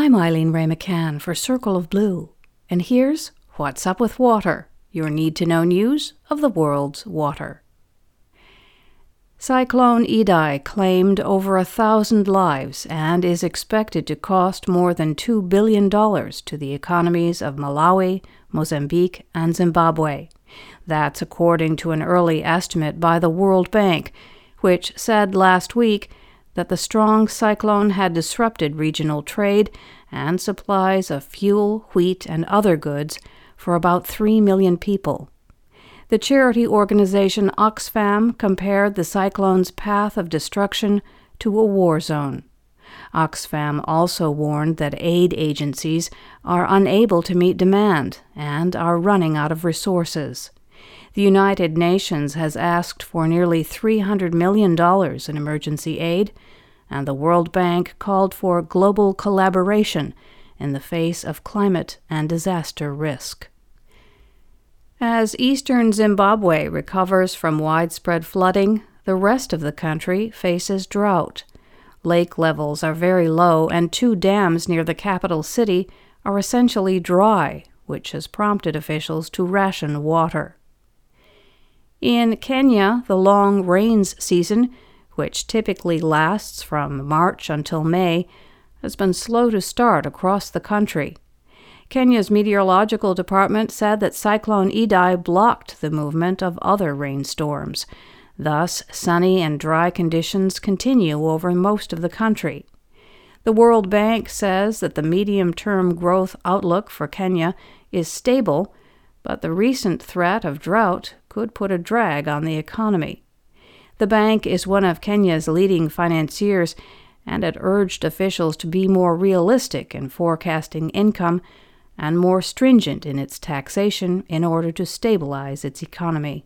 I'm Eileen Wray McCann for Circle of Blue, and here's What's Up with Water, your need to know news of the world's water. Cyclone Idai claimed over a thousand lives and is expected to cost more than $2 billion to the economies of Malawi, Mozambique, and Zimbabwe. That's according to an early estimate by the World Bank, which said last week that the strong cyclone had disrupted regional trade and supplies of fuel, wheat, and other goods for about 3 million people. The charity organization Oxfam compared the cyclone's path of destruction to a war zone. Oxfam also warned that aid agencies are unable to meet demand and are running out of resources. The United Nations has asked for nearly $300 million in emergency aid, and the World Bank called for global collaboration in the face of climate and disaster risk. As eastern Zimbabwe recovers from widespread flooding, the rest of the country faces drought. Lake levels are very low, and two dams near the capital city are essentially dry, which has prompted officials to ration water. In Kenya, the long rains season, which typically lasts from March until May, has been slow to start across the country. Kenya's meteorological department said that Cyclone Idai blocked the movement of other rainstorms. Thus, sunny and dry conditions continue over most of the country. The World Bank says that the medium term growth outlook for Kenya is stable, but the recent threat of drought could put a drag on the economy. The bank is one of Kenya's leading financiers, and it urged officials to be more realistic in forecasting income and more stringent in its taxation in order to stabilize its economy.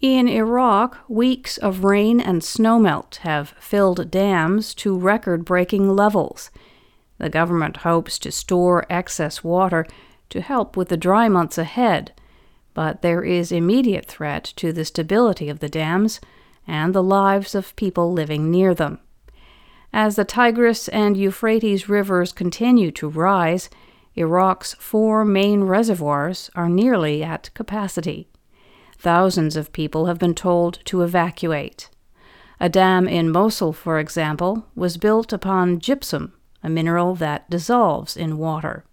In Iraq, weeks of rain and snowmelt have filled dams to record breaking levels. The government hopes to store excess water to help with the dry months ahead but there is immediate threat to the stability of the dams and the lives of people living near them. As the Tigris and Euphrates rivers continue to rise, Iraq's four main reservoirs are nearly at capacity. Thousands of people have been told to evacuate. A dam in Mosul, for example, was built upon gypsum, a mineral that dissolves in water.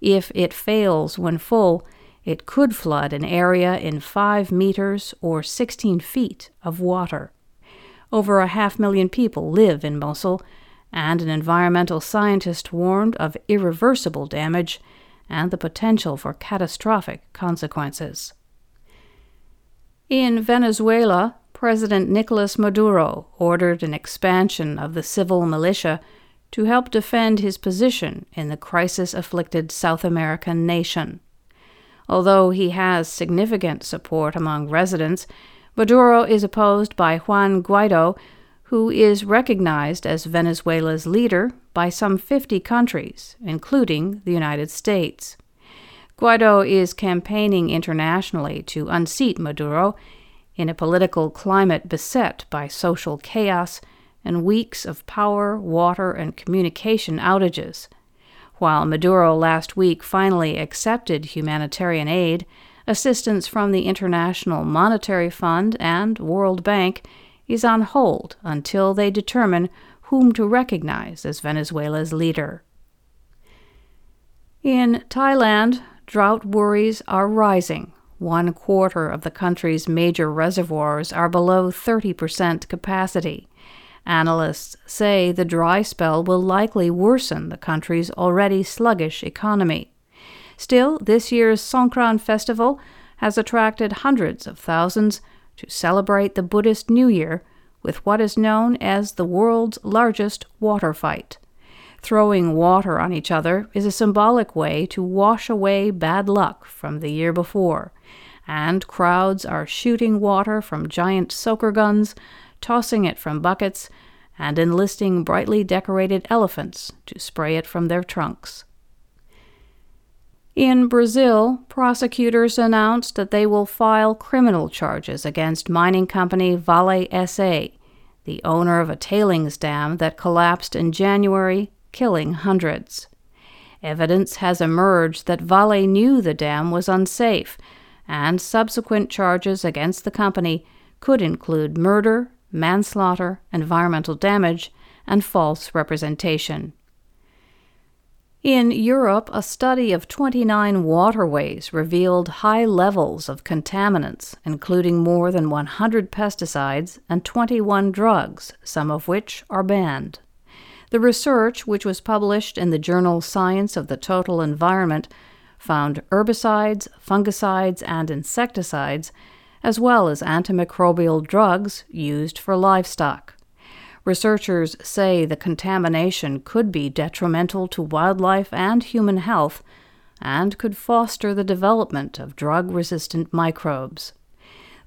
If it fails when full, it could flood an area in 5 meters or 16 feet of water. Over a half million people live in Mosul, and an environmental scientist warned of irreversible damage and the potential for catastrophic consequences. In Venezuela, President Nicolas Maduro ordered an expansion of the civil militia to help defend his position in the crisis afflicted South American nation. Although he has significant support among residents, Maduro is opposed by Juan Guaido, who is recognized as Venezuela's leader by some 50 countries, including the United States. Guaido is campaigning internationally to unseat Maduro in a political climate beset by social chaos and weeks of power, water, and communication outages. While Maduro last week finally accepted humanitarian aid, assistance from the International Monetary Fund and World Bank is on hold until they determine whom to recognize as Venezuela's leader. In Thailand, drought worries are rising. One quarter of the country's major reservoirs are below 30% capacity. Analysts say the dry spell will likely worsen the country's already sluggish economy. Still, this year's Songkran festival has attracted hundreds of thousands to celebrate the Buddhist New Year with what is known as the world's largest water fight. Throwing water on each other is a symbolic way to wash away bad luck from the year before, and crowds are shooting water from giant soaker guns tossing it from buckets, and enlisting brightly decorated elephants to spray it from their trunks. In Brazil, prosecutors announced that they will file criminal charges against mining company Vale SA, the owner of a tailings dam that collapsed in January killing hundreds. Evidence has emerged that Vale knew the dam was unsafe, and subsequent charges against the company could include murder, manslaughter, environmental damage, and false representation. In Europe, a study of 29 waterways revealed high levels of contaminants, including more than 100 pesticides and 21 drugs, some of which are banned. The research, which was published in the journal Science of the Total Environment, found herbicides, fungicides, and insecticides, as well as antimicrobial drugs used for livestock. Researchers say the contamination could be detrimental to wildlife and human health and could foster the development of drug resistant microbes.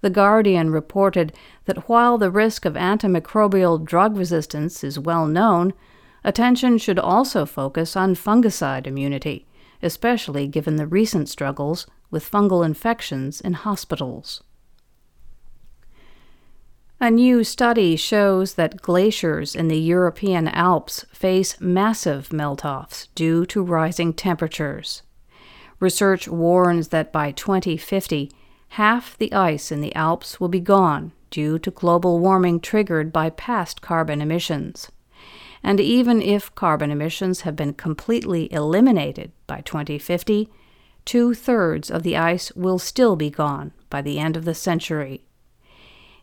The Guardian reported that while the risk of antimicrobial drug resistance is well known, attention should also focus on fungicide immunity, especially given the recent struggles with fungal infections in hospitals. A new study shows that glaciers in the European Alps face massive melt-offs due to rising temperatures. Research warns that by 2050, half the ice in the Alps will be gone due to global warming triggered by past carbon emissions. And even if carbon emissions have been completely eliminated by 2050, two thirds of the ice will still be gone by the end of the century.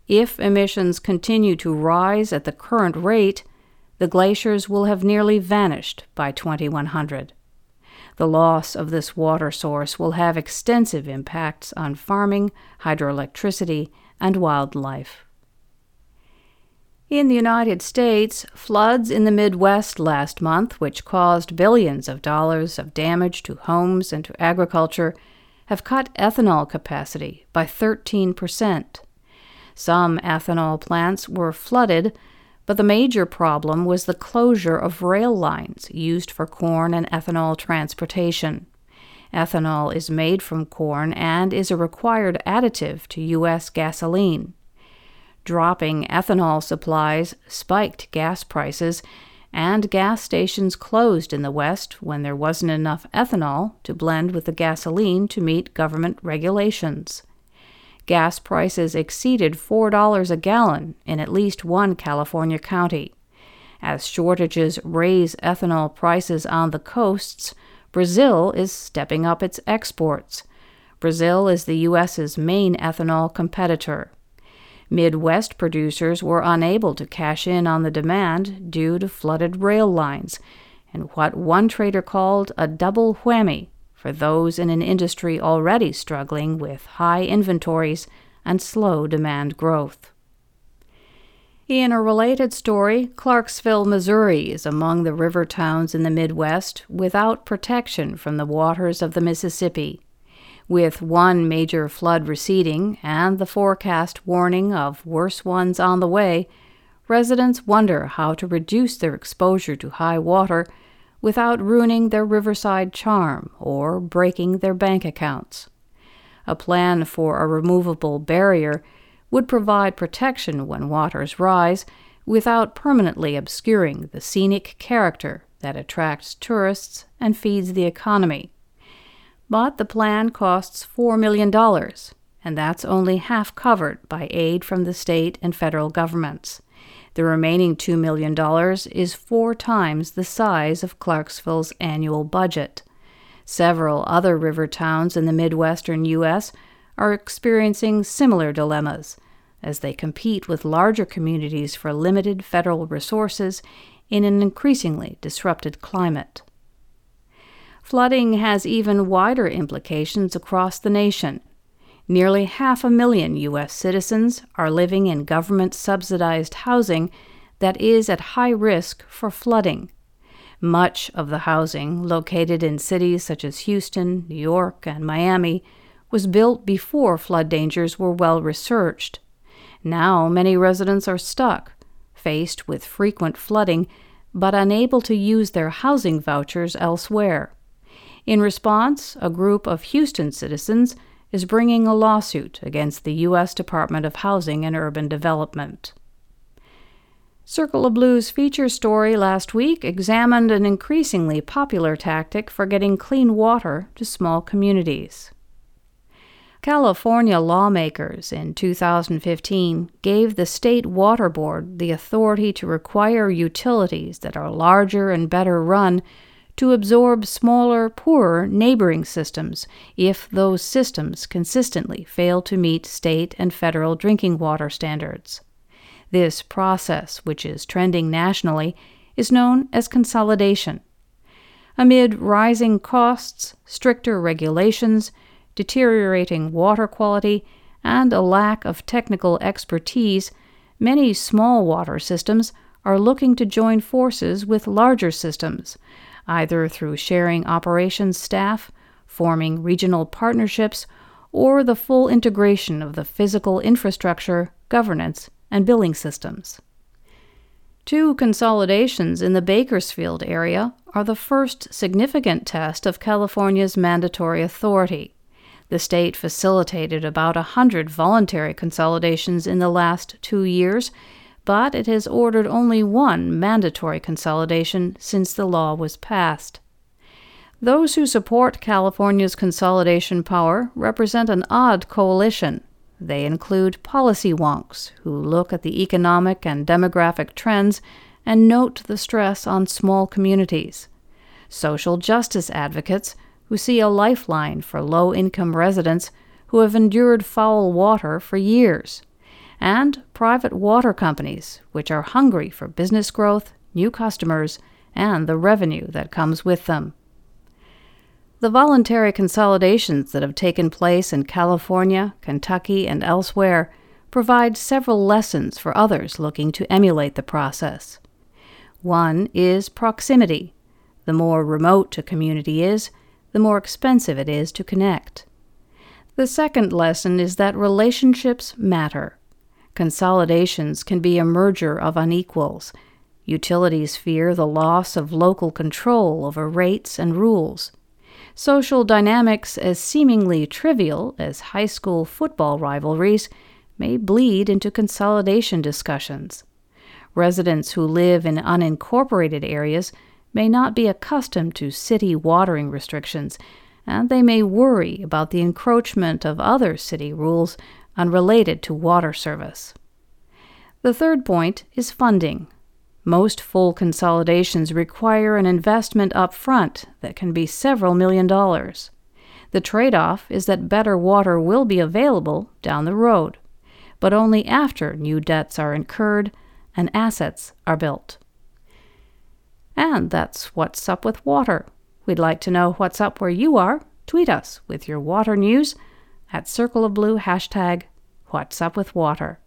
If emissions continue to rise at the current rate, the glaciers will have nearly vanished by 2100. The loss of this water source will have extensive impacts on farming, hydroelectricity, and wildlife. In the United States, floods in the Midwest last month, which caused billions of dollars of damage to homes and to agriculture, have cut ethanol capacity by 13 percent. Some ethanol plants were flooded, but the major problem was the closure of rail lines used for corn and ethanol transportation. Ethanol is made from corn and is a required additive to U.S. gasoline. Dropping ethanol supplies spiked gas prices, and gas stations closed in the West when there wasn't enough ethanol to blend with the gasoline to meet government regulations gas prices exceeded $4 a gallon in at least one California county. As shortages raise ethanol prices on the coasts, Brazil is stepping up its exports. Brazil is the U.S.'s main ethanol competitor. Midwest producers were unable to cash in on the demand due to flooded rail lines and what one trader called a double whammy for those in an industry already struggling with high inventories and slow demand growth. In a related story, Clarksville, Missouri is among the river towns in the Midwest without protection from the waters of the Mississippi. With one major flood receding and the forecast warning of worse ones on the way, residents wonder how to reduce their exposure to high water without ruining their riverside charm or breaking their bank accounts. A plan for a removable barrier would provide protection when waters rise without permanently obscuring the scenic character that attracts tourists and feeds the economy. But the plan costs $4 million, and that's only half covered by aid from the state and federal governments. The remaining $2 million is four times the size of Clarksville's annual budget. Several other river towns in the Midwestern U.S. are experiencing similar dilemmas as they compete with larger communities for limited federal resources in an increasingly disrupted climate. Flooding has even wider implications across the nation. Nearly half a million U.S. citizens are living in government subsidized housing that is at high risk for flooding. Much of the housing, located in cities such as Houston, New York, and Miami, was built before flood dangers were well researched. Now many residents are stuck, faced with frequent flooding, but unable to use their housing vouchers elsewhere. In response, a group of Houston citizens is bringing a lawsuit against the U.S. Department of Housing and Urban Development. Circle of Blue's feature story last week examined an increasingly popular tactic for getting clean water to small communities. California lawmakers in 2015 gave the State Water Board the authority to require utilities that are larger and better run to absorb smaller, poorer neighboring systems if those systems consistently fail to meet state and federal drinking water standards. This process, which is trending nationally, is known as consolidation. Amid rising costs, stricter regulations, deteriorating water quality, and a lack of technical expertise, many small water systems are looking to join forces with larger systems, either through sharing operations staff, forming regional partnerships, or the full integration of the physical infrastructure, governance, and billing systems. Two consolidations in the Bakersfield area are the first significant test of California's mandatory authority. The state facilitated about a hundred voluntary consolidations in the last two years, but it has ordered only one mandatory consolidation since the law was passed. Those who support California's consolidation power represent an odd coalition. They include policy wonks who look at the economic and demographic trends and note the stress on small communities, social justice advocates who see a lifeline for low income residents who have endured foul water for years, and private water companies, which are hungry for business growth, new customers, and the revenue that comes with them. The voluntary consolidations that have taken place in California, Kentucky, and elsewhere provide several lessons for others looking to emulate the process. One is proximity. The more remote a community is, the more expensive it is to connect. The second lesson is that relationships matter. Consolidations can be a merger of unequals. Utilities fear the loss of local control over rates and rules. Social dynamics, as seemingly trivial as high school football rivalries, may bleed into consolidation discussions. Residents who live in unincorporated areas may not be accustomed to city watering restrictions, and they may worry about the encroachment of other city rules unrelated to water service. The third point is funding. Most full consolidations require an investment up front that can be several million dollars. The trade off is that better water will be available down the road, but only after new debts are incurred and assets are built. And that's What's Up with Water. We'd like to know what's up where you are. Tweet us with your water news at Circle of Blue hashtag What's Up with Water.